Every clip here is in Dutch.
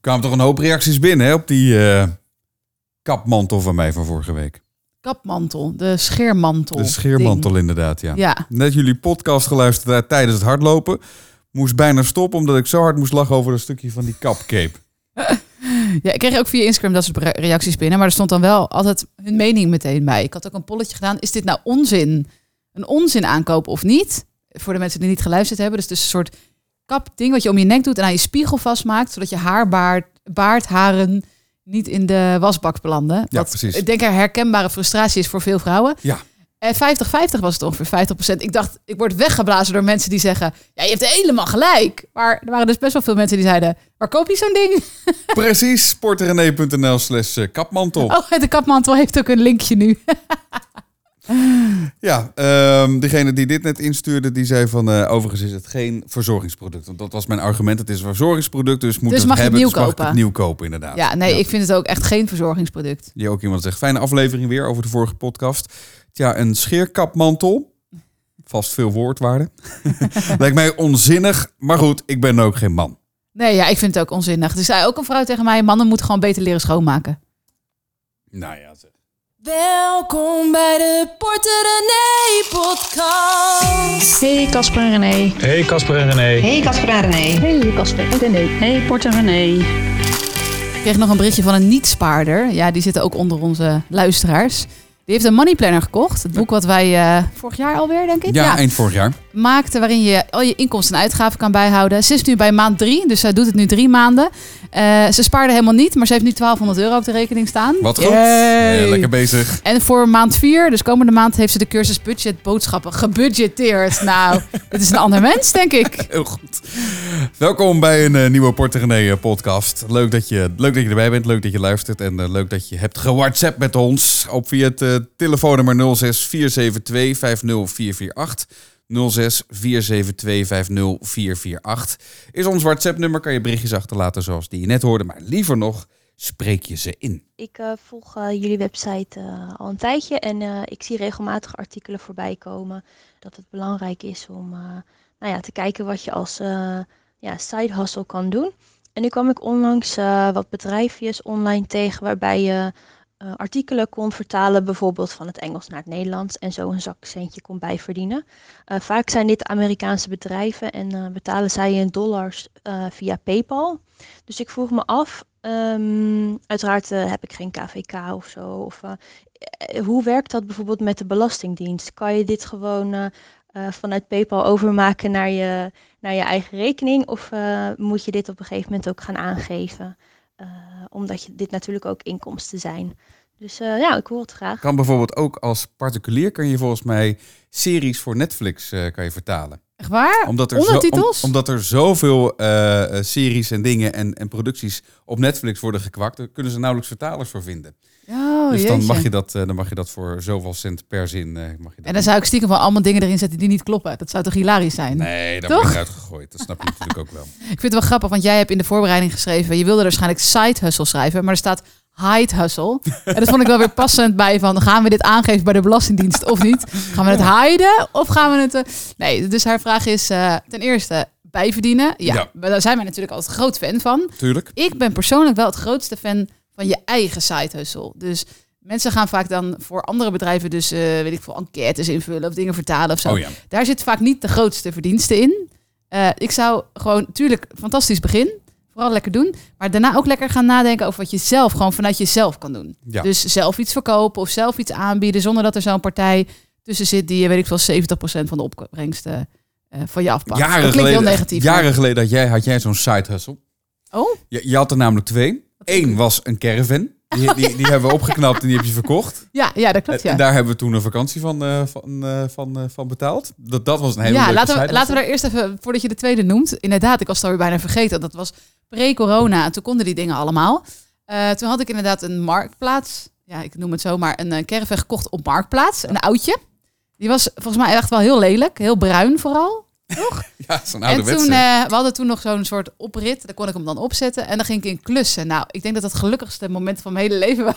kwamen toch een hoop reacties binnen hè, op die eh, kapmantel van mij van vorige week. Kapmantel, de scheermantel. De scheermantel inderdaad, ja. Ja. Net jullie podcast geluisterd daar tijdens het hardlopen. Moest bijna stoppen omdat ik zo hard moest lachen over een stukje van die kapcape. ja, ik kreeg ook via Instagram dat soort re- reacties binnen. Maar er stond dan wel altijd hun mening meteen bij. Ik had ook een polletje gedaan. Is dit nou onzin? Een onzin aankoop of niet? Voor de mensen die niet geluisterd hebben. Dus, dus een soort kapding wat je om je nek doet en aan je spiegel vastmaakt. Zodat je haarbaard, baardharen niet in de wasbak belanden. Ja, precies. Ik denk er herkenbare frustratie is voor veel vrouwen. Ja. En 50-50 was het ongeveer 50%. Ik dacht, ik word weggeblazen door mensen die zeggen... Ja, je hebt helemaal gelijk. Maar er waren dus best wel veel mensen die zeiden... Waar koop je zo'n ding? Precies, sportrenee.nl slash eh, kapmantel. Oh, de kapmantel heeft ook een linkje nu. Ja, ehm, degene die dit net instuurde, die zei van... eh, overigens is het geen verzorgingsproduct. Want dat was mijn argument. Het is een verzorgingsproduct, dus moeten Dus het je het hebben. nieuw dus mag ik het kopen. nieuw kopen, inderdaad. Ja, nee, ik vind het ook echt geen verzorgingsproduct. Die ook iemand zegt, fijne aflevering weer over de vorige podcast. Tja, een scheerkapmantel. Vast veel woordwaarde. Lijkt mij onzinnig, maar goed, ik ben ook geen man. Nee, ja, ik vind het ook onzinnig. Er zei ook een vrouw tegen mij... Mannen moeten gewoon beter leren schoonmaken. Nou ja, zeg. Welkom bij de Porter René podcast. Hey Casper en René. Hey Casper en René. Hey Casper en René. Hey Casper en René. Hey Porter René. Ik kreeg nog een berichtje van een niet-spaarder. Ja, die zitten ook onder onze luisteraars. Die heeft een money planner gekocht. Het boek wat wij eh, vorig jaar alweer, denk ik. Ja, eind vorig jaar. maakte waarin je al je inkomsten en uitgaven kan bijhouden. Ze is nu bij maand drie, dus zij doet het nu drie maanden. Eh, ze spaarde helemaal niet, maar ze heeft nu 1200 euro op de rekening staan. Wat goed. Yay. Lekker bezig. En voor maand vier, dus komende maand, heeft ze de cursus budget boodschappen gebudgeteerd. Nou, het is een ander mens, denk ik. Heel goed. Welkom bij een eh, nieuwe Porte René, podcast. Leuk dat, je, leuk dat je erbij bent, leuk dat je luistert en leuk dat je hebt gewhatsApp met ons. Op via het telefoonnummer 06 472 50448. 06 472 50448 is ons WhatsApp-nummer. Kan je berichtjes achterlaten zoals die je net hoorde, maar liever nog spreek je ze in. Ik eh, volg eh, jullie website eh, al een tijdje en ik zie regelmatig artikelen voorbij komen dat het belangrijk is om nou ja, te kijken wat je als ja, side hustle kan doen. En nu kwam ik onlangs wat bedrijfjes online tegen waarbij je eh, artikelen kon vertalen, bijvoorbeeld van het Engels naar het Nederlands en zo een zakcentje kon bijverdienen. Eh, vaak zijn dit Amerikaanse bedrijven en eh, betalen zij in dollars via PayPal. Dus ik vroeg me af, ehm, uiteraard heb ik geen KVK of zo. Hoe werkt dat bijvoorbeeld met de Belastingdienst? Kan je dit gewoon vanuit PayPal overmaken naar je, naar je eigen rekening? Of moet je dit op een gegeven moment ook gaan aangeven? Eh, omdat je, dit natuurlijk ook inkomsten zijn. Dus eh, ja, ik hoor het graag. Kan bijvoorbeeld ook als particulier, kan je volgens mij series voor Netflix eh, kan je vertalen. Echt waar? Omdat er, zo, om- Ondertitels? omdat er zoveel eh, eh, series en dingen en, en producties op Netflix worden gekwakt, daar kunnen ze nauwelijks vertalers voor vinden. Oh, dus dan jeetje. mag, je dat, eh, dan mag je dat voor zoveel cent per zin. mag je dat En dan zou ik stiekem wel allemaal dingen erin zetten die niet kloppen. Dat zou toch hilarisch zijn? Nee, dat wordt eruit gegooid. Dat snap je natuurlijk ook wel. Ik vind het wel grappig, want jij hebt in de voorbereiding geschreven... je wilde er waarschijnlijk side hustle schrijven, maar er staat hide hustle. En dat vond ik wel weer passend bij van... gaan we dit aangeven bij de Belastingdienst of niet? Gaan we het hiden of gaan we het... eh, Nee, dus haar vraag is eh, ten eerste bijverdienen. Ja, Ja. daar zijn wij natuurlijk altijd groot fan van. Tuurlijk. Ik ben persoonlijk wel het grootste fan van je eigen side hustle. Dus mensen gaan vaak dan voor andere bedrijven dus, eh, weet ik veel, enquêtes invullen of dingen vertalen of zo. Oh ja. Daar zit vaak niet de grootste verdienste in. Ik zou gewoon, tuurlijk, fantastisch begin. Vooral lekker doen. Maar daarna ook lekker gaan nadenken over wat je zelf gewoon vanuit jezelf kan doen. Ja. Dus zelf iets verkopen of zelf iets aanbieden zonder dat er zo'n partij tussen zit die, eh, weet ik veel, 70% van de opbrengsten eh, van je afpakt. Jaren dat klinkt geleden, heel negatief. jaren geleden had jij, had jij zo'n side hustle. Oh, Je, je had er namelijk twee. Eén was een caravan. Die, die, die hebben we opgeknapt en die heb je verkocht. ja, ja, dat klopt, En, ja. en daar hebben we toen een vakantie van, eh, van, eh, van, eh, van betaald. Dat, dat was een hele ja, leuke laten we, laten we daar eerst even, voordat je de tweede noemt. Inderdaad, ik was het alweer bijna vergeten. Dat was pre-corona. En toen konden die dingen allemaal. Toen had ik inderdaad een marktplaats. Ja, ik noem het zo, maar een caravan gekocht op marktplaats. Een oudje. Die was volgens mij echt wel heel lelijk. Heel bruin vooral. Ja, zo'n En ouderwetse. toen, eh, we hadden toen nog zo'n soort oprit. Daar kon ik hem dan opzetten. En dan ging ik in klussen. Nou, ik denk dat dat het gelukkigste moment van mijn hele leven was.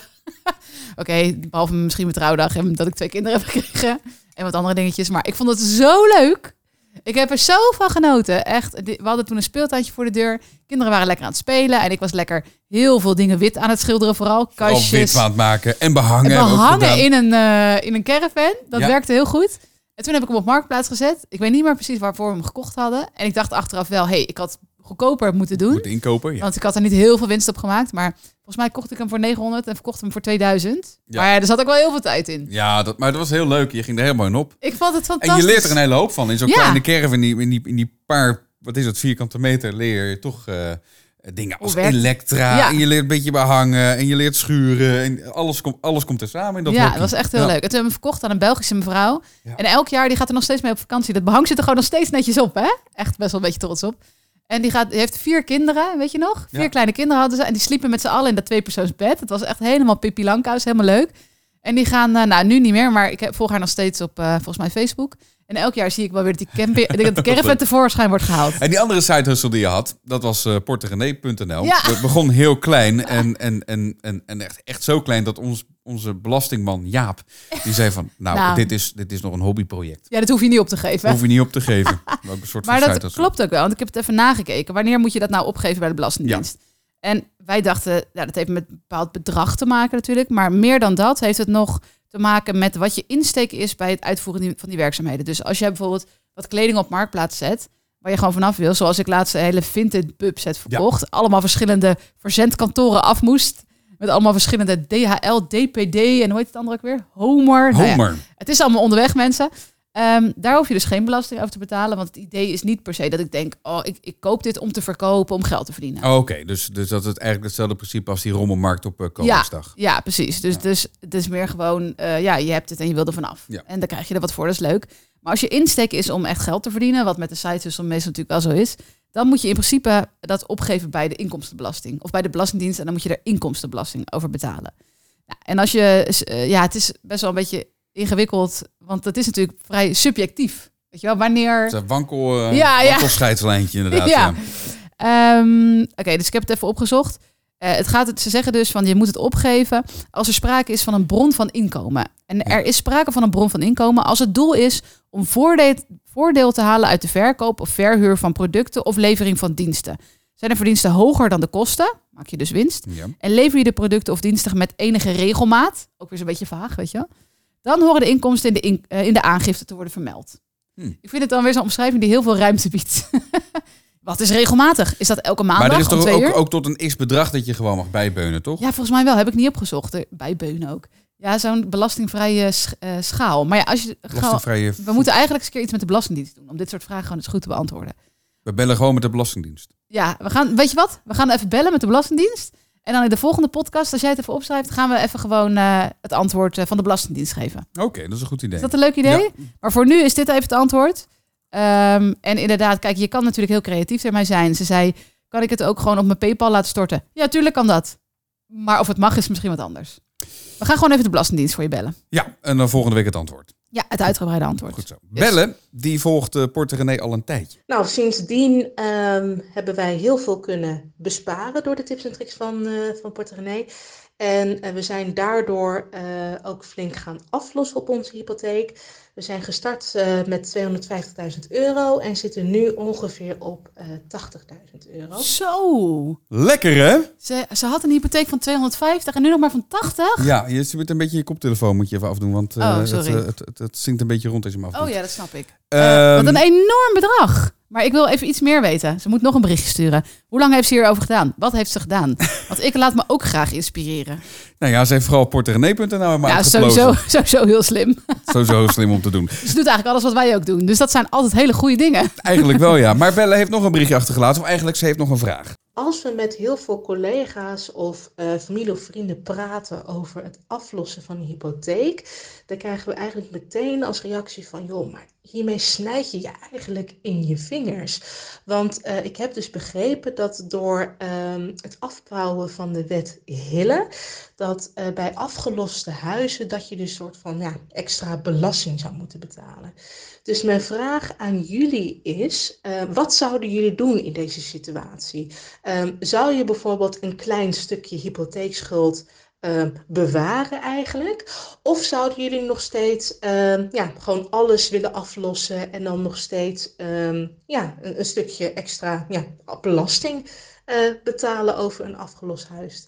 Oké, behalve misschien mijn trouwdag en dat ik twee kinderen heb gekregen. En wat andere dingetjes. Maar ik vond het zo leuk. Ik heb er zo van genoten. Echt. We hadden toen een speeltuintje voor de deur. Kinderen waren lekker aan het spelen. En ik was lekker heel veel dingen wit aan het schilderen. Vooral kastjes. wit aan het maken en behangen. En we hebben we ook hangen gedaan. in een, eh, in een caravan. Dat Ja. werkte heel goed. En toen heb ik hem op Marktplaats gezet. Ik weet niet meer precies waarvoor we hem gekocht hadden. En ik dacht achteraf wel, hey, ik had goedkoper moeten doen. Moet inkopen, ja. Want ik had er niet heel veel winst op gemaakt. Maar volgens mij kocht ik hem voor 900 en verkocht hem voor 2000. Ja. Maar ja, er zat ook wel heel veel tijd in. Ja, dat, maar dat was heel leuk. Je ging er helemaal in op. Ik vond het En fantastisch. je leert er een hele hoop van. In zo'n Ja. kleine caravan, in die, in, die, in die paar, wat is het, vierkante meter, leer je toch eh, dingen als elektra. Ja. En je leert een beetje behangen. En je leert schuren. En alles, komt alles komt er samen in dat ja, dat was echt heel Ja. leuk. En toen hebben we verkocht aan een Belgische mevrouw. Ja. En elk jaar die gaat er nog steeds mee op vakantie. Dat behang zit er gewoon nog steeds netjes op, hè? Echt best wel een beetje trots op. En die, gaat, die heeft vier kinderen, weet je nog? Vier kleine kinderen hadden ze. En die sliepen met z'n allen in dat tweepersoonsbed. Het was echt helemaal Pippi Langkous, helemaal leuk. En die gaan, eh, nou nu niet meer, maar ik heb- volg haar nog steeds op eh, volgens mij Facebook. En elk jaar zie ik wel weer dat die, camping, dat de caravan tevoorschijn wordt gehaald. En die andere side hustle die je had, dat was portegenee.nl. Ja. Het begon heel klein en, en, en, en, en echt, echt zo klein dat ons, onze belastingman Jaap, die zei van, nou, Nou. Dit, is, dit is nog een hobbyproject. Ja, dat hoef je niet op te geven. Hoef je niet op te geven. Een soort Maar van dat klopt ook wel, want ik heb het even nagekeken. Wanneer moet je dat nou opgeven bij de Belastingdienst? En wij dachten, ja, dat heeft met een bepaald bedrag te maken natuurlijk. Maar meer dan dat heeft het nog te maken met wat je insteek is bij het uitvoeren van die werkzaamheden. Dus als jij bijvoorbeeld wat kleding op marktplaats zet, waar je gewoon vanaf wil. Zoals ik laatst een hele vintage pub set verkocht. Allemaal verschillende verzendkantoren af moest. Met allemaal verschillende DHL, DPD en hoe heet het andere ook weer? Homer. Nou ja, Homer. het is allemaal onderweg, mensen. Ehm, daar hoef je dus geen belasting over te betalen. Want het idee is niet per se dat ik denk... oh, ik, ik koop dit om te verkopen, om geld te verdienen. Oh, Oké, dus, dus dat is eigenlijk hetzelfde principe als die rommelmarkt op uh, Koningsdag. Ja, precies. Dus, dus het is meer gewoon... eh, ja, je hebt het en je wil er vanaf. Ja. En dan krijg je er wat voor, dat is leuk. Maar als je insteek is om echt geld te verdienen... wat met de site dus meestal natuurlijk wel zo is... dan moet je in principe dat opgeven bij de inkomstenbelasting. Of bij de Belastingdienst. En dan moet je er inkomstenbelasting over betalen. En als je... eh, ja, het is best wel een beetje ingewikkeld. Want het is natuurlijk vrij subjectief. Weet je wel, wanneer... Het is een wankel, uh, Ja, ja. wankelscheidslijntje inderdaad. Ja. Ja. Ehm, Oké, dus ik heb het even opgezocht. Eh, het gaat, ze zeggen dus van je moet het opgeven als er sprake is van een bron van inkomen. En er is sprake van een bron van inkomen als het doel is om voordeel, voordeel te halen uit de verkoop of verhuur van producten of levering van diensten. Zijn de verdiensten hoger dan de kosten, maak je dus winst. Ja. En lever je de producten of diensten met enige regelmaat, ook weer zo'n beetje vaag, weet je wel. Dan horen de inkomsten in de, in, eh, in de aangifte te worden vermeld. Hm. Ik vind het dan weer zo'n omschrijving die heel veel ruimte biedt. Wat is regelmatig? Is dat elke maandag Maar er is toch ook, ook tot een x-bedrag dat je gewoon mag bijbeunen, toch? Ja, volgens mij wel. Heb ik niet opgezocht. Er- Bij Beun ook. Ja, zo'n belastingvrije eh, schaal. Maar ja, als je... Belastingvrije... we moeten eigenlijk eens een keer iets met de Belastingdienst doen. Om dit soort vragen gewoon eens goed te beantwoorden. We bellen gewoon met de Belastingdienst. Ja, we gaan... Weet je wat? We gaan even bellen met de Belastingdienst. En dan in de volgende podcast, als jij het even opschrijft... gaan we even gewoon eh, het antwoord eh, van de Belastingdienst geven. Oké, dat is een goed idee. Is dat een leuk idee? Maar voor nu is dit even het antwoord. Ehm, en inderdaad, kijk, je kan natuurlijk heel creatief ermee zijn. Ze zei, kan ik het ook gewoon op mijn PayPal laten storten? Ja, tuurlijk kan dat. Maar of het mag is misschien wat anders. We gaan gewoon even de Belastingdienst voor je bellen. Ja, en dan volgende week het antwoord. Ja, het uitgebreide antwoord. Goed zo. Bellen, die volgt uh, Porte René al een tijdje. Nou, sindsdien um, hebben wij heel veel kunnen besparen door de tips en tricks van, uh, van Porte René. En uh, we zijn daardoor uh, ook flink gaan aflossen op onze hypotheek. We zijn gestart uh, met 250.000 euro en zitten nu ongeveer op uh, 80.000 euro. Zo! Lekker hè? Ze, ze had een hypotheek van 250 en nu nog maar van 80? Ja, je zit een beetje je koptelefoon moet je even afdoen, want uh, oh, het, sorry. het, het, het, zingt een beetje rond als je hem afdoet. Oh ja, dat snap ik. Um, wat een enorm bedrag. Maar ik wil even iets meer weten. Ze moet nog een berichtje sturen. Hoe lang heeft ze hierover gedaan? Wat heeft ze gedaan? Want ik laat me ook graag inspireren. Nou ja, ze heeft vooral porterenee.nl maar Ja, sowieso, sowieso heel slim. Sowieso heel slim om te doen. Ze doet eigenlijk alles wat wij ook doen. Dus dat zijn altijd hele goede dingen. Eigenlijk wel, ja. Maar Belle heeft nog een berichtje achtergelaten. Of eigenlijk, ze heeft nog een vraag. Als we met heel veel collega's of uh, familie of vrienden praten over het aflossen van een hypotheek, dan krijgen we eigenlijk meteen als reactie van, joh, maar hiermee snijd je je eigenlijk in je vingers. Want uh, ik heb dus begrepen dat door um, het afbouwen van de wet Hille, dat uh, bij afgeloste huizen, dat je dus een soort van extra belasting zou moeten betalen. Dus mijn vraag aan jullie is, uh, wat zouden jullie doen in deze situatie? Um, zou je bijvoorbeeld een klein stukje hypotheekschuld ehm, bewaren eigenlijk? Of zouden jullie nog steeds ehm, ja, gewoon alles willen aflossen en dan nog steeds ehm, ja, een, een stukje extra ja, belasting eh, betalen over een afgelost huis?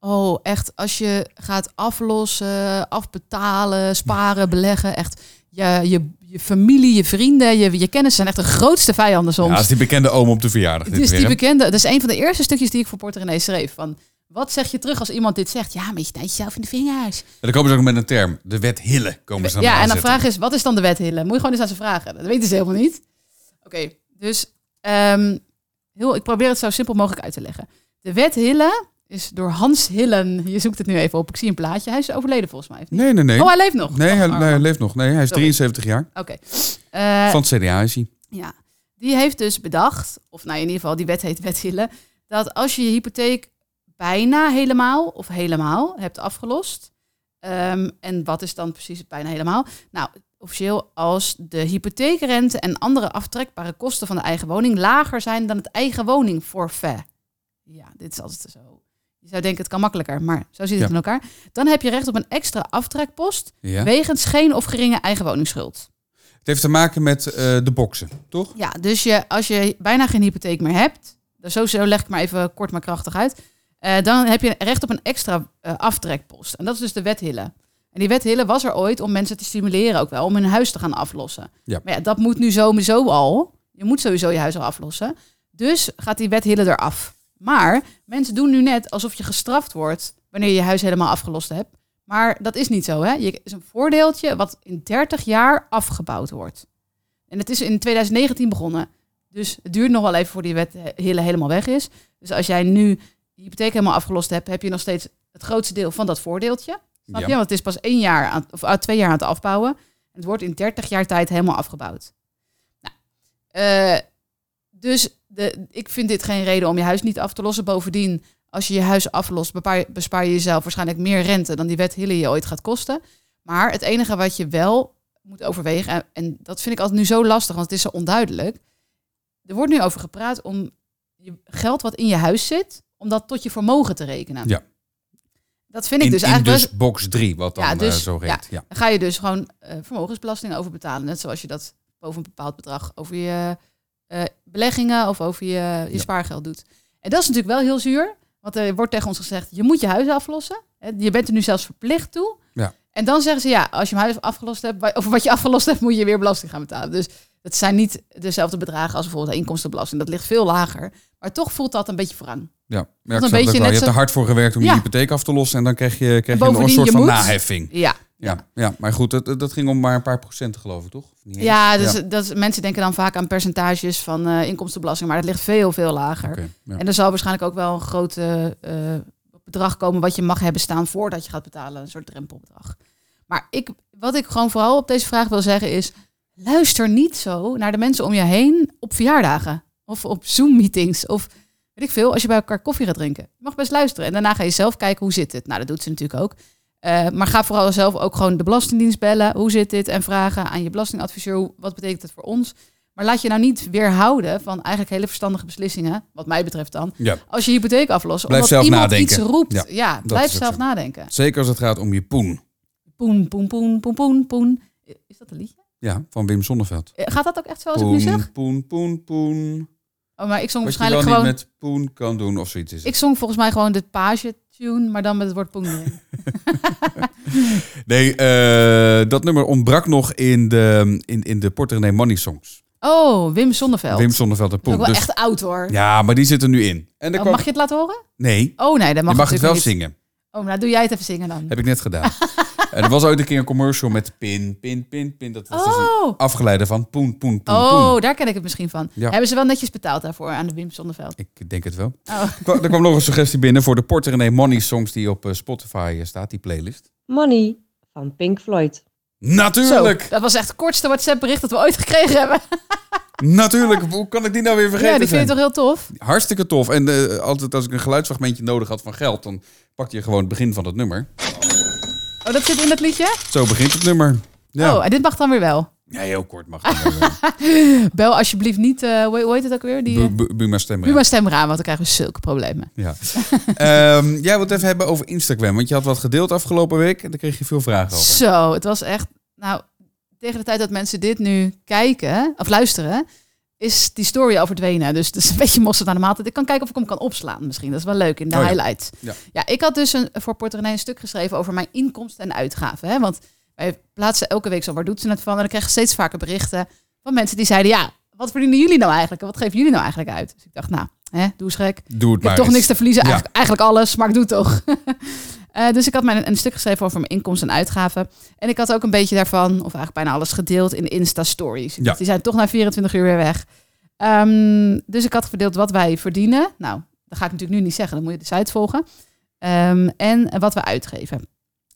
Oh, echt, als je gaat aflossen, afbetalen, sparen, beleggen, echt, je, je, je familie, je vrienden, je, je kennissen zijn echt de grootste vijanden soms. Ja, dat is die bekende oom op de verjaardag. Dit is weer, die bekende, dat is een van de eerste stukjes die ik voor Porter René schreef. Van, wat zeg je terug als iemand dit zegt? Ja, maar je snijdt jezelf in de vingers. En dan komen ze ook met een term. De wet Hille komen ze dan Ja, en de vraag is, wat is dan de wet Hille? Moet je gewoon eens aan ze vragen. Dat weten ze helemaal niet. Oké, dus ehm, heel, ik probeer het zo simpel mogelijk uit te leggen. De wet Hille is door Hans Hillen, je zoekt het nu even op, ik zie een plaatje. Hij is overleden volgens mij. Nee, nee, nee. Oh, hij leeft nog. nee, hij, nee, hij leeft nog. Nee, hij is Sorry. 73 jaar. Oké. Eh, Van het CDA is hij. Ja, die heeft dus bedacht, of nou in ieder geval die wet heet Wet Hille, dat als je je hypotheek bijna helemaal of helemaal hebt afgelost, ehm, en wat is dan precies bijna helemaal? Nou, officieel als de hypotheekrente en andere aftrekbare kosten van de eigen woning lager zijn dan het eigen woningforfait. Ja, dit is altijd zo. Je zou denken het kan makkelijker, maar zo zit het Ja. in elkaar. Dan heb je recht op een extra aftrekpost Ja. wegens geen of geringe eigen woningsschuld. Het heeft te maken met eh, de boksen, toch? Ja, dus je, als je bijna geen hypotheek meer hebt, dus zo, zo leg ik maar even kort maar krachtig uit, eh, dan heb je recht op een extra eh, aftrekpost. En dat is dus de wet Hille. En die wet Hille was er ooit om mensen te stimuleren ook wel, om hun huis te gaan aflossen. Ja. Maar ja, dat moet nu sowieso al. Je moet sowieso je huis al aflossen. Dus gaat die wet Hille eraf. Maar mensen doen nu net alsof je gestraft wordt wanneer je je huis helemaal afgelost hebt. Maar dat is niet zo. Hè? Je is een voordeeltje wat in 30 jaar afgebouwd wordt. En het is in 2019 begonnen. Dus het duurt nog wel even voor die wet hele, helemaal weg is. Dus als jij nu hypotheek helemaal afgelost hebt, heb je nog steeds het grootste deel van dat voordeeltje. Snap Ja. je? Want het is pas één jaar aan, of ah, twee jaar aan het afbouwen. En het wordt in 30 jaar tijd helemaal afgebouwd. Nou, eh, dus de, ik vind dit geen reden om je huis niet af te lossen. Bovendien, als je je huis aflost, bespaar je, bespaar je jezelf waarschijnlijk meer rente dan die wet Hille je ooit gaat kosten. Maar het enige wat je wel moet overwegen, en, en dat vind ik altijd nu zo lastig, want het is zo onduidelijk. Er wordt nu over gepraat om je geld wat in je huis zit, om dat tot je vermogen te rekenen. Ja. Dat vind ik in, dus eigenlijk dus box 3, wat dan Ja, dus- eh, zo heet. Ja. dan ga je dus gewoon eh, vermogensbelasting over betalen. Net zoals je dat boven een bepaald bedrag over je eh, beleggingen of over je, je Ja. spaargeld doet. En dat is natuurlijk wel heel zuur. Want er wordt tegen ons gezegd, je moet je huis aflossen. Je bent er nu zelfs verplicht toe. Ja. En dan zeggen ze, ja, als je je huis afgelost hebt, of wat je afgelost hebt, moet je weer belasting gaan betalen. Dus het zijn niet dezelfde bedragen als bijvoorbeeld de inkomstenbelasting. Dat ligt veel lager. Maar toch voelt dat een beetje wrang. Ja, ik een beetje Je hebt er hard voor gewerkt om je hypotheek af te lossen en dan krijg je, krijg je een soort je van moet- naheffing. Ja, Ja, ja, maar goed, het, dat ging om maar een paar procenten geloof ik, toch? Ja, dus Dat, mensen denken dan vaak aan percentages van eh, inkomstenbelasting, maar dat ligt veel, veel lager. Oké, ja. En er zal waarschijnlijk ook wel een groot eh, bedrag komen wat je mag hebben staan voordat je gaat betalen. Een soort drempelbedrag. Maar ik, wat ik gewoon vooral op deze vraag wil zeggen is... luister niet zo naar de mensen om je heen op verjaardagen. Of op Zoom-meetings. Of weet ik veel, als je bij elkaar koffie gaat drinken. Je mag best luisteren. En daarna ga je zelf kijken hoe zit het. Nou, dat doet ze natuurlijk ook. Eh, maar ga vooral zelf ook gewoon de Belastingdienst bellen. Hoe zit dit? En vragen aan je belastingadviseur. Wat betekent het voor ons? Maar laat je nou niet weerhouden van eigenlijk hele verstandige beslissingen. Wat mij betreft dan. Ja, Als je hypotheek aflost. Blijf omdat iemand nadenken. iets roept. Ja, Ja, blijf zelf zo. nadenken. zeker als het gaat om je poen. Poen, poen, poen, poen, poen, poen. Is dat een liedje? Ja, van Wim Sonneveld. Eh, Gaat dat ook echt zo als ik nu zeg? Poen, poen, poen. Oh, maar ik zong Wat waarschijnlijk gewoon... met poen kan doen of zoiets is. Ik zong volgens mij gewoon de page tune, maar dan met het woord poen erin. Nee, eh, dat nummer ontbrak nog in de, in, in de Porter René Money Songs. Oh, Wim Sonneveld. Wim Sonneveld en ook Poen. wel Dus, echt oud hoor. ja, maar die zit er nu in. En Oh, kwam- mag je het laten horen? Nee, Oh nee, dat mag, je mag het wel niet. zingen. Oh, nou doe jij het even zingen dan. Heb ik net gedaan. en er was ooit een keer een commercial met pin, pin, pin, pin. Dat was dus een Oh, afgeleide van poen, poen, poen, oh poen. daar ken ik het misschien van. Ja. Hebben ze wel netjes betaald daarvoor aan de Wim Sonneveld? Ik denk het wel. Oh. Er kwam- Er kwam nog een suggestie binnen voor de Porter René Money Songs die op eh, Spotify eh, staat, die playlist. Money van Pink Floyd. Natuurlijk! Zo, dat was echt het kortste WhatsApp bericht dat we ooit gekregen hebben. Natuurlijk! Hoe kan ik die nou weer vergeten Ja, die vind je toch heel tof? Hartstikke tof. En eh, altijd als ik een geluidsfragmentje nodig had van geld, dan pakte je gewoon het begin van het nummer. Oh, dat zit in dat liedje? Zo begint het nummer. Ja. Oh, en dit mag dan weer wel. Ja, heel kort mag het. Bel alsjeblieft niet, eh, hoe, heet het ook weer? Die, Bu- Bu- Buma stemmen. Buma stemraam, want dan krijgen we zulke problemen. Ja. Ehm, jij wilt het even hebben over Instagram. Want je had wat gedeeld afgelopen week. En daar kreeg je veel vragen over. Zo, het was echt... Nou, tegen de tijd dat mensen dit nu kijken, of luisteren, is die story al verdwenen. Dus het is een beetje mossen naar de maaltijd. Ik kan kijken of ik hem kan opslaan misschien. Dat is wel leuk in de Oh ja. highlights. Ja. Ja. ik had dus een, voor Porto René een stuk geschreven over mijn inkomsten en uitgaven. Hè? Want wij plaatsen elke week zo, waar doet ze het van? En dan krijg je steeds vaker berichten van mensen die zeiden, ja, wat verdienen jullie nou eigenlijk? En wat geven jullie nou eigenlijk uit? Dus ik dacht, nou, hè, doe eens gek. Doe het Ik heb maar toch eens. niks te verliezen. Ja. Eigenlijk, eigenlijk alles, maar ik doe het toch. Eh, dus ik had mijn, een stuk geschreven over mijn inkomsten en uitgaven. En ik had ook een beetje daarvan, of eigenlijk bijna alles gedeeld in Insta-stories. Ja. dacht, Die zijn toch na 24 uur weer weg. Ehm, dus ik had verdeeld wat wij verdienen. Nou, dat ga ik natuurlijk nu niet zeggen. Dan moet je de site volgen. Ehm, en wat we uitgeven.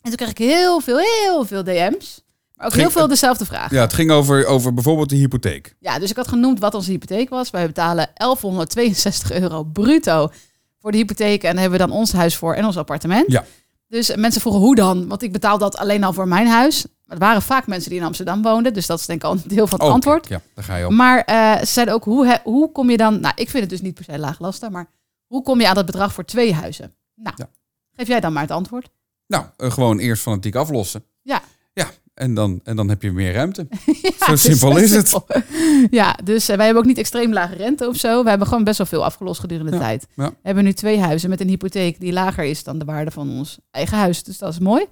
En toen kreeg ik heel veel, heel veel DM's. Maar ook Ging- heel veel dezelfde vraag. Ja, het ging over, over bijvoorbeeld de hypotheek. Ja, dus ik had genoemd wat onze hypotheek was. Wij betalen 1162 euro bruto voor de hypotheek. En daar hebben we dan ons huis voor en ons appartement. Ja. Dus mensen vroegen hoe dan? Want ik betaal dat alleen al voor mijn huis. Maar er waren vaak mensen die in Amsterdam woonden. Dus dat is denk ik al een deel van het Oh, antwoord. Ja, daar ga je op. Maar eh, ze zeiden ook, hoe, he- hoe kom je dan... Nou, ik vind het dus niet per se laag lasten. Maar hoe kom je aan dat bedrag voor twee huizen? Nou, Ja. geef jij dan maar het antwoord. Nou, eh, gewoon eerst fanatiek aflossen. Ja. Ja, en dan, en dan heb je meer ruimte. Ja, Zo simpel is het. simpel. Ja, dus eh, wij hebben ook niet extreem lage rente of zo. We hebben gewoon best wel veel afgelost gedurende de Ja, tijd. ja. We hebben nu twee huizen met een hypotheek die lager is dan de waarde van ons eigen huis. Dus dat is mooi.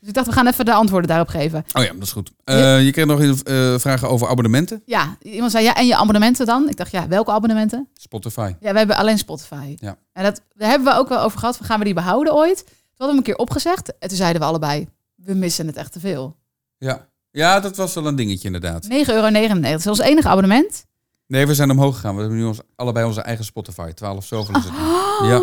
Dus ik dacht, we gaan even de antwoorden daarop geven. Oh ja, dat is goed. Eh, je kreeg nog eh, vragen over abonnementen. Ja, iemand zei, ja, en je abonnementen dan? Ik dacht, ja, welke abonnementen? Spotify. Ja, we hebben alleen Spotify. Ja. En dat, daar hebben we ook wel over gehad. Van, gaan we die behouden ooit? Toen hadden we hem een keer opgezegd. En toen zeiden we allebei, we missen het echt te veel. Ja. ja, dat was wel een dingetje inderdaad. 9,99 euro. Dat is ons enige abonnement. Nee, we zijn omhoog gegaan. We hebben nu ons, allebei onze eigen Spotify. 12 zoveel is het nu. Ja,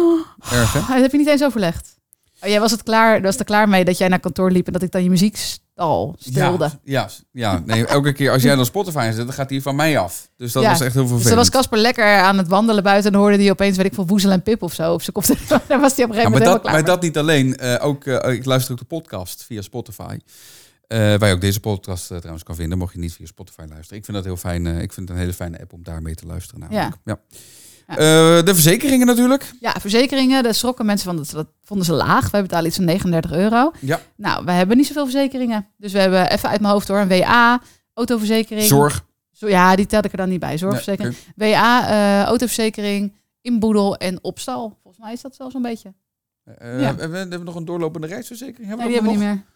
erg hè? Oh, dat heb je niet eens overlegd. Oh, jij was het klaar, was er klaar mee dat jij naar kantoor liep en dat ik dan je muziekstal stilde. Ja, ja, ja. Nee, elke keer als jij dan Spotify zet, dan gaat die van mij af. Dus dat Ja. was echt heel Dus vervelend. dan was Casper lekker aan het wandelen buiten en hoorde hij opeens, weet ik veel, Woezel en Pip of zo op zijn kop. Daar was hij op een Ja, gegeven maar, moment dat, klaar maar mee. dat niet alleen. eh, ook, eh, ik luister ook de podcast via Spotify. Eh, waar je ook deze podcast eh, trouwens kan vinden, mocht je niet via Spotify luisteren. Ik vind dat heel fijn. eh, ik vind het een hele fijne app om daarmee te luisteren. Namelijk. Ja. Ja. De verzekeringen natuurlijk. Ja, verzekeringen, daar schrokken mensen van, dat, vonden ze laag. Wij betalen iets van 39 euro. Ja. Nou, we hebben niet zoveel verzekeringen. Dus we hebben even uit mijn hoofd hoor, een WA, autoverzekering. Zorg. Zo, ja, die tel ik er dan niet bij. Zorgverzekering. Nee, WA, autoverzekering, inboedel en opstal. Volgens mij is dat zelfs een beetje. Ja. Hebben, we, hebben nog een doorlopende reisverzekering? Hebben Nee, die we hebben we niet meer.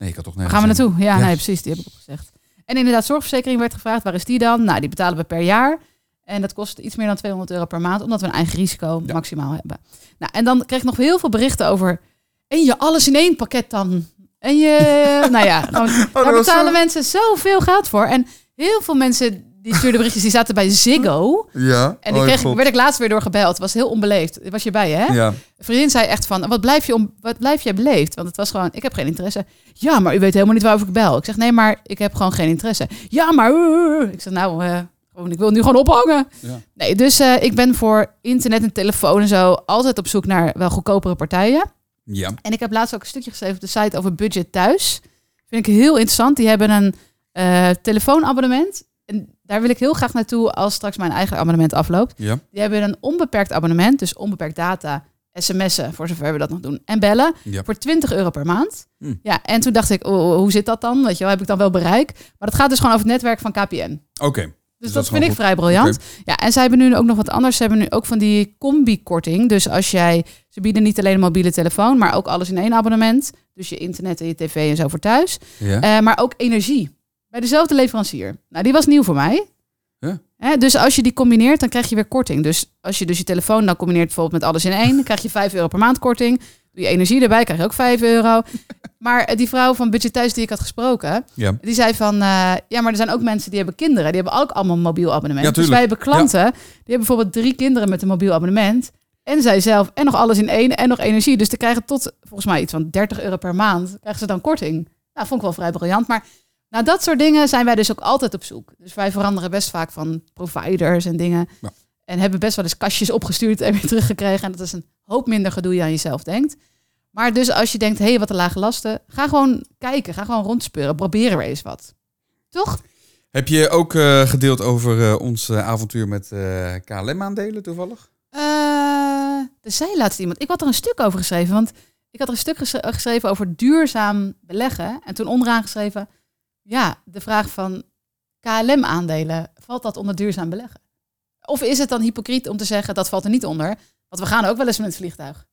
Nee, ik had toch Waar nergens gaan we naartoe? Ja, Ja. nee, precies. Die heb ik opgezegd. En inderdaad, zorgverzekering werd gevraagd. Waar is die dan? Nou, die betalen we per jaar. En dat kost iets meer dan 200 euro per maand, omdat we een eigen risico Ja. maximaal hebben. Nou, en dan kreeg ik nog heel veel berichten over. En je alles in één pakket dan. En je, nou ja, gewoon, daar was betalen zo- mensen zoveel geld voor. En heel veel mensen die stuurden berichtjes, die zaten bij Ziggo. Ja. En Oh, kreeg, God. werd ik laatst weer door gebeld. Het was heel onbeleefd. Was je bij, hè? Ja. Een vriendin zei echt van, wat blijf, je om, wat blijf jij beleefd? Want het was gewoon, ik heb geen interesse. Ja, maar u weet helemaal niet waarover ik bel. Ik zeg, nee, maar ik heb gewoon geen interesse. Ja, maar... Ik zeg, nou, eh, ik wil nu gewoon ophangen. Ja. Nee, dus eh, ik ben voor internet en telefoon en zo altijd op zoek naar wel goedkopere partijen. Ja. En ik heb laatst ook een stukje geschreven op de site over budget thuis. Vind ik heel interessant. Die hebben een eh, telefoonabonnement. Daar wil ik heel graag naartoe als straks mijn eigen abonnement afloopt. Ja. Die hebben een onbeperkt abonnement, dus onbeperkt data, sms'en, voor zover we dat nog doen, en bellen, Ja. voor 20 euro per maand. Hm. Ja, en toen dacht ik, oh, oh, hoe zit dat dan? Weet je wel, heb ik dan wel bereik? Maar dat gaat dus gewoon over het netwerk van KPN. Oké. Dus, dat dat, vind ik vrij briljant. Ja, en zij hebben nu ook nog wat anders. Ze hebben nu ook van die combi-korting. Dus als jij, ze bieden niet alleen een mobiele telefoon, maar ook alles in één abonnement. Dus je internet en je tv en zo voor thuis. Ja. Eh, maar ook energie. Bij dezelfde leverancier. Nou, die was nieuw voor mij. Hè, dus als je die combineert, dan krijg je weer korting. Dus als je dus je telefoon dan combineert bijvoorbeeld met alles in één, dan krijg je 5 euro per maand korting. Doe je energie erbij, krijg je ook 5 euro. maar eh, die vrouw van Budget Thuis die ik had gesproken, ja. die zei van, eh, ja, maar er zijn ook mensen die hebben kinderen. Die hebben ook allemaal een mobiel abonnement. Ja, dus wij hebben klanten, die hebben bijvoorbeeld drie kinderen met een mobiel abonnement. En zij zelf, en nog alles in één, en nog energie. Dus die krijgen tot, volgens mij, iets van 30 euro per maand, krijgen ze dan korting. Nou, vond ik wel vrij briljant. Maar naar dat soort dingen zijn wij dus ook altijd op zoek. Dus wij veranderen best vaak van providers en dingen. Ja. En hebben best wel eens kastjes opgestuurd en weer teruggekregen. En dat is een hoop minder gedoe je aan jezelf denkt. Maar dus als je denkt, hé, hey, wat een lage lasten. Ga gewoon kijken, ga gewoon rondspeuren. Probeer er eens wat. Toch? Heb je ook eh, gedeeld over eh, ons eh, avontuur met KLM-aandelen toevallig? Er zei laatst iemand. Ik had er een stuk over geschreven. Want ik had er een stuk ges- geschreven over duurzaam beleggen. En toen onderaan geschreven. Ja, de vraag van KLM-aandelen. Valt dat onder duurzaam beleggen? Of is het dan hypocriet om te zeggen dat valt er niet onder? Want we gaan ook wel eens met het vliegtuig.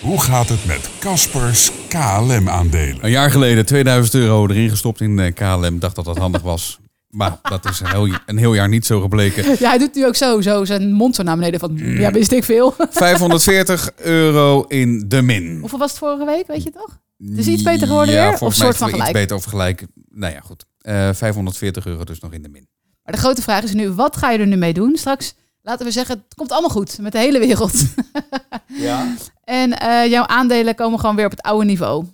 Hoe gaat het met Caspers KLM-aandelen? Een jaar geleden 2000 euro erin gestopt in eh, KLM. Dacht dat dat handig was. Maar dat is een heel, een heel jaar niet zo gebleken. Ja, hij doet nu ook zo, zo zijn mond zo naar beneden van, ja, wist ik veel. 540 euro in de min. Hoeveel was het vorige week, weet je toch? Is iets beter geworden ja, weer? Of soort van wel iets gelijk? beter of gelijk. Nou ja, goed. Eh 540 euro dus nog in de min. Maar de grote vraag is nu, wat ga je er nu mee doen? Straks, laten we zeggen, het komt allemaal goed met de hele wereld. Ja. en eh, jouw aandelen komen gewoon weer op het oude niveau.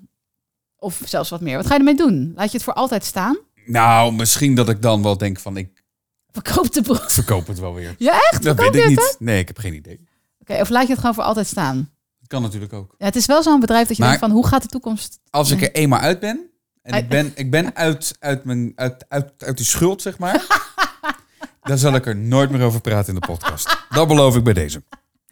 Of zelfs wat meer. Wat ga je ermee doen? Laat je het voor altijd staan? Nou, misschien dat ik dan wel denk van ik Verkoop de broek. verkoop het wel weer. Ja, echt? Dat Verkoop weet ik niet. Nee, ik heb geen idee. Oké, of laat je het gewoon voor altijd staan? Kan natuurlijk ook. Ja, het is wel zo'n bedrijf dat je Maar- denkt van, hoe gaat de toekomst? Als ik er eenmaal uit ben en Uit- ik ben, ik ben uit, uit, mijn, uit, uit, uit die schuld, zeg maar. dan zal ik er nooit meer over praten in de podcast. Dat beloof ik bij deze.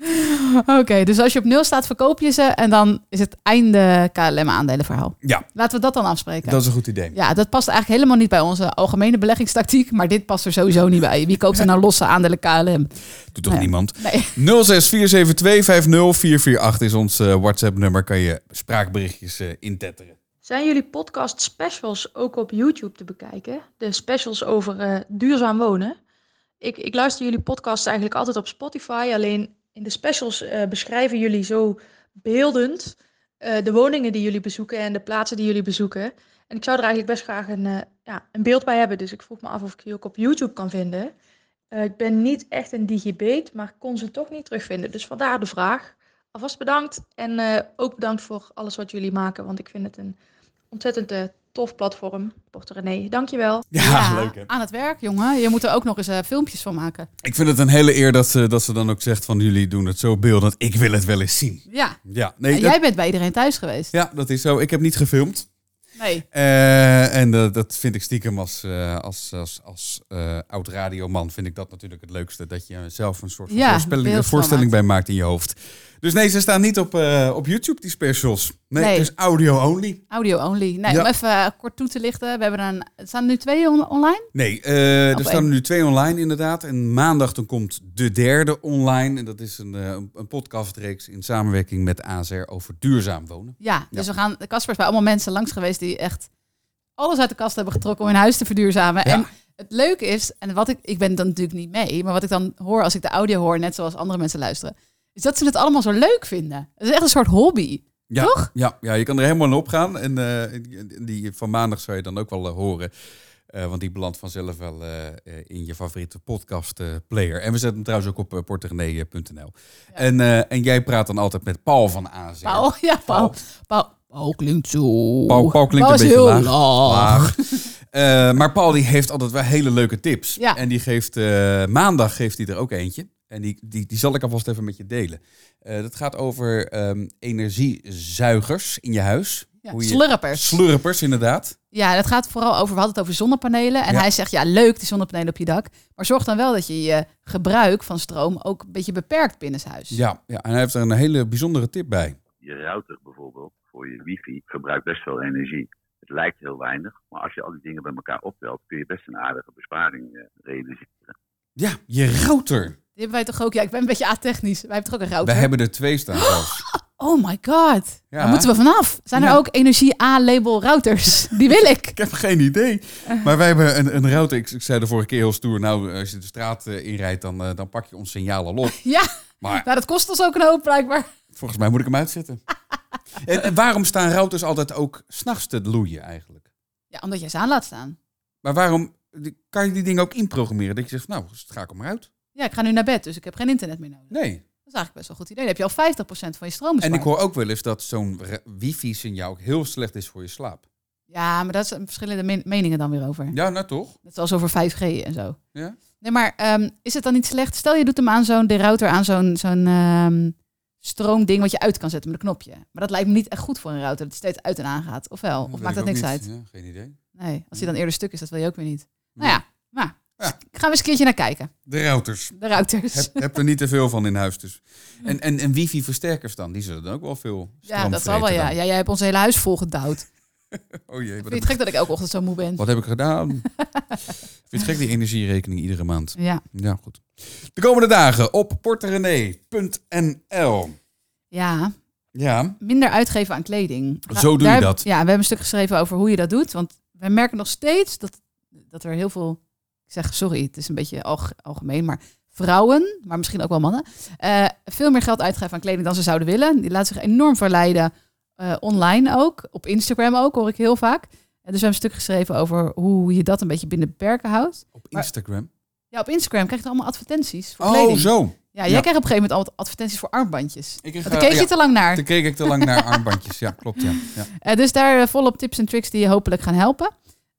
Oké, dus als je op nul staat, verkoop je ze en dan is het einde KLM-aandelen verhaal. Ja, Laten we dat dan afspreken. dat is een goed idee. Ja, dat past eigenlijk helemaal niet bij onze algemene beleggingstactiek, maar dit past er sowieso niet bij. Wie koopt er nou losse aandelen KLM? Doet toch Ja. niemand? Nee. 0647250448 is ons eh, WhatsApp-nummer. Kan je spraakberichtjes eh, intetteren. Zijn jullie podcast specials ook op YouTube te bekijken? De specials over eh, duurzaam wonen. Ik, ik luister jullie podcasts eigenlijk altijd op Spotify. Alleen in de specials eh, beschrijven jullie zo beeldend eh, de woningen die jullie bezoeken en de plaatsen die jullie bezoeken. En ik zou er eigenlijk best graag een, eh, ja, een beeld bij hebben. Dus ik vroeg me af of ik die ook op YouTube kan vinden. Ik ben niet echt een digibeet, maar kon ze toch niet terugvinden. Dus vandaar de vraag. Alvast bedankt. En ook bedankt voor alles wat jullie maken. Want ik vind het een ontzettend tof platform. Porter René, dankjewel. Ja, leuk hè? Aan het werk, jongen. Je moet er ook nog eens eh, filmpjes van maken. Ik vind het een hele eer dat ze, dat ze dan ook zegt van jullie doen het zo beeldend. Ik wil het wel eens zien. Ja. Ja, nee, En dat, jij bent bij iedereen thuis geweest. ja dat is zo. Ik heb niet gefilmd. Nee. Eh, en eh, dat vind ik stiekem als, eh, als, als, als eh, oud radioman vind ik dat natuurlijk het leukste. Dat je zelf een soort van Ja, voorstelling bij maakt in je hoofd. Dus nee, ze staan niet op, eh, op YouTube, die specials. Nee, Nee. het is audio only. Audio only. Nee, Ja. om even eh, kort toe te lichten. We hebben een, staan er nu twee on- online. Nee, eh, er staan er nu twee online inderdaad. En maandag dan komt de derde online. En dat is een, een- podcastreeks in samenwerking met ASR over duurzaam wonen. Ja, dus we gaan. Casper is bij allemaal mensen langs geweest die echt alles uit de kast hebben getrokken om hun huis te verduurzamen. Ja. En het leuke is, en wat ik, ik ben dan natuurlijk niet mee, maar wat ik dan hoor als ik de audio hoor, net zoals andere mensen luisteren, is dat ze het allemaal zo leuk vinden. Het is echt een soort hobby. Ja, Toch? Ja, ja, je kan er helemaal in opgaan. En eh, die- van maandag zou je dan ook wel eh, horen. Eh, want die belandt vanzelf wel in je favoriete podcast player. En we zetten hem trouwens ook op portegenee.nl. En, en jij praat dan altijd met Paul van AZ. Paul, ja, Paul. Paul, Paul klinkt zo. Paul, Paul klinkt Paul een beetje laag. laag. Maar Paul die heeft altijd wel hele leuke tips. Ja. En die geeft maandag geeft hij er ook eentje. En die, die, die zal ik alvast even met je delen. Eh, dat gaat over ehm, energiezuigers in je huis. Ja, Hoe je- slurpers. Slurpers, inderdaad. Ja, dat gaat vooral over, we hadden het over zonnepanelen. En Ja. hij zegt, ja, leuk die zonnepanelen op je dak. Maar zorg dan wel dat je je gebruik van stroom ook een beetje beperkt binnenshuis. Ja, ja, en hij heeft er een hele bijzondere tip bij. je router bijvoorbeeld voor je wifi verbruikt best veel energie. Het lijkt heel weinig, maar als je al die dingen bij elkaar optelt, kun je best een aardige besparing eh, realiseren. Ja, je router. Die hebben wij toch ook, ja, ik ben een beetje a-technisch. Wij hebben toch ook een router? We hebben er twee staan zelfs. Oh my god. Ja. Daar moeten we vanaf. Zijn er Ja. ook energie A-label routers? Die wil ik. Ik heb geen idee. Maar wij hebben een, een router. Ik, ik zei de vorige keer heel stoer. Nou, als je de straat eh, inrijdt, dan, eh, dan pak je ons signaal al op. Ja, Maar nou dat kost ons ook een hoop blijkbaar. volgens mij moet ik hem uitzetten. en, en waarom staan routers altijd ook s'nachts te loeien eigenlijk? Ja, omdat jij ze aan laat staan. Maar waarom kan je die dingen ook inprogrammeren? Dat je zegt, nou, schakel maar uit. Ja, ik ga nu naar bed, dus ik heb geen internet meer nodig. Nee. Dat is eigenlijk best wel een goed idee. Dan heb je al 50% van je stroom En bespaard. ik hoor ook wel eens dat zo'n wifi-signaal ook heel slecht is voor je slaap. Ja, maar dat zijn verschillende men- meningen dan weer over. Ja, nou toch? Net zoals over 5G en zo. Ja. Nee, maar ehm, is het dan niet slecht? Stel je doet hem aan zo'n de router aan zo'n zo'n ehm, stroomding wat je uit kan zetten met een knopje. Maar dat lijkt me niet echt goed voor een router dat het steeds uit en aan gaat. Of wel? Of maakt dat niks niet. uit? Ja, geen idee. Nee, als hij dan eerder stuk is, dat wil je ook weer niet. Nou ja, nou, gaan we eens een keertje naar kijken. De routers. De routers. Heb, heb er niet te veel van in huis dus. En, en, en wifi-versterkers dan? Die zullen dan ook wel veel ja, dat zal wel, ja. ja. Jij hebt ons hele huis volgedouwd. Oh jee, wat Vind je het gek dat ik elke ochtend zo moe ben? wat heb ik gedaan? Vind je het gek, die energierekening iedere maand? Ja. Ja, goed. De komende dagen op porterenee.nl. Ja, Ja, minder uitgeven aan kleding. Zo doe je Daar dat. Ja, we hebben een stuk geschreven over hoe je dat doet. Want wij merken nog steeds dat, dat er heel veel... Ik zeg, sorry, het is een beetje alg- algemeen, maar vrouwen, maar misschien ook wel mannen... eh, veel meer geld uitgeven aan kleding dan ze zouden willen. Die laten zich enorm verleiden, eh, online ook. Op Instagram ook, hoor ik heel vaak. En dus we hebben een stuk geschreven over hoe je dat een beetje binnen perken houdt. op Instagram. Ja, op Instagram krijg je allemaal advertenties voor Oh, kleding. zo. Ja, jij Ja. krijgt op een gegeven moment altijd advertenties voor armbandjes. Ik kreeg, Daar keek je ja, te lang naar. Toen keek ik te lang naar armbandjes. Ja, klopt. Ja. Ja. Eh, dus daar volop tips en tricks die je hopelijk gaan helpen.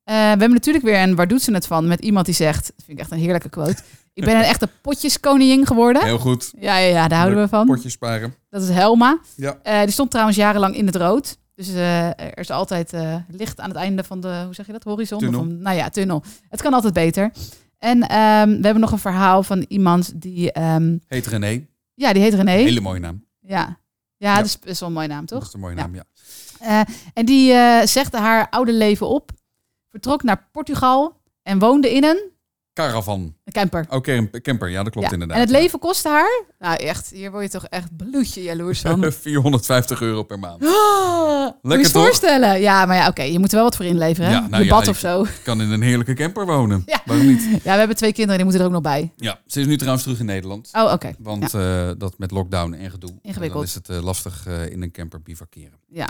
Eh, we hebben natuurlijk weer een waar doet ze het van met iemand die zegt, dat vind ik echt een heerlijke quote. Ik ben een echte potjeskoningin geworden. Heel goed. Ja, ja, ja, daar houden we van. Potjes sparen. Dat is Helma. Ja. Eh, die stond trouwens jarenlang in het rood. Dus eh, er is altijd licht aan het einde van de, hoe zeg je dat, horizon? Tunnel. Of nou ja, tunnel. Het kan altijd beter. En ehm, we hebben nog een verhaal van iemand die, ehm, Heet René. ja, die heet René. Hele mooie naam. Ja. Ja, dat is best wel een mooie naam, Dat toch? is een mooie naam, ja. En die zegde haar oude leven op, vertrok naar Portugal en woonde in een, Caravan. een camper. Oké, een camper. Ja, dat klopt Ja. inderdaad. En het leven kostte haar, nou echt, hier word je toch echt bloedje jaloers van. 450 euro per maand. Oh, moet je Lekker je toch? voorstellen. Ja, maar ja, oké, je moet er wel wat voor inleveren. hè? Ja, nou je bad je- of zo. Kan in een heerlijke camper wonen. Ja. Waarom niet? Ja, we hebben twee kinderen, die moeten er ook nog bij. Ja, ze is nu trouwens terug in Nederland. Oh, oké. Want eh, dat met lockdown en gedoe. Ingewikkeld. Dan is het eh, lastig eh, in een camper bivakeren. Ja.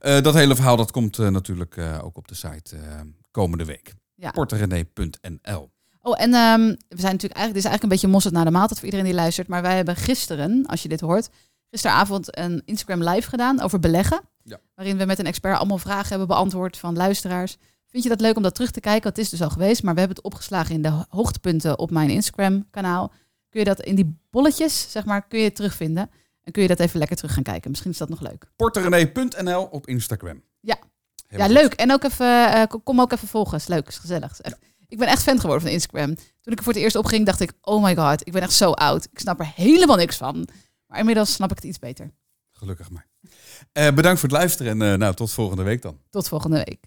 Eh, dat hele verhaal dat komt eh, natuurlijk eh, ook op de site eh, komende week. Ja. Oh, en ehm, we zijn natuurlijk eigenlijk, dit is eigenlijk een beetje mosterd naar de maaltijd voor iedereen die luistert. Maar wij hebben gisteren, als je dit hoort, gisteravond een Instagram live gedaan over beleggen. Ja. Waarin we met een expert allemaal vragen hebben beantwoord van luisteraars. Vind je dat leuk om dat terug te kijken? Het is dus al geweest, maar we hebben het opgeslagen in de hoogtepunten op mijn Instagram kanaal. Kun je dat in die bolletjes, zeg maar, kun je het terugvinden. En kun je dat even lekker terug gaan kijken. Misschien is dat nog leuk. Porterenee.nl op Instagram. Ja. Helemaal ja, goed. leuk. En ook even, eh, kom- ook even volgen. Is leuk, is gezellig. Is echt, Ik ben echt fan geworden van Instagram. Toen ik er voor het eerst opging, dacht ik, oh my god, ik ben echt zo oud. Ik snap er helemaal niks van. Maar inmiddels snap ik het iets beter. Gelukkig maar. Eh, bedankt voor het luisteren en eh, nou, tot volgende week dan. Tot volgende week.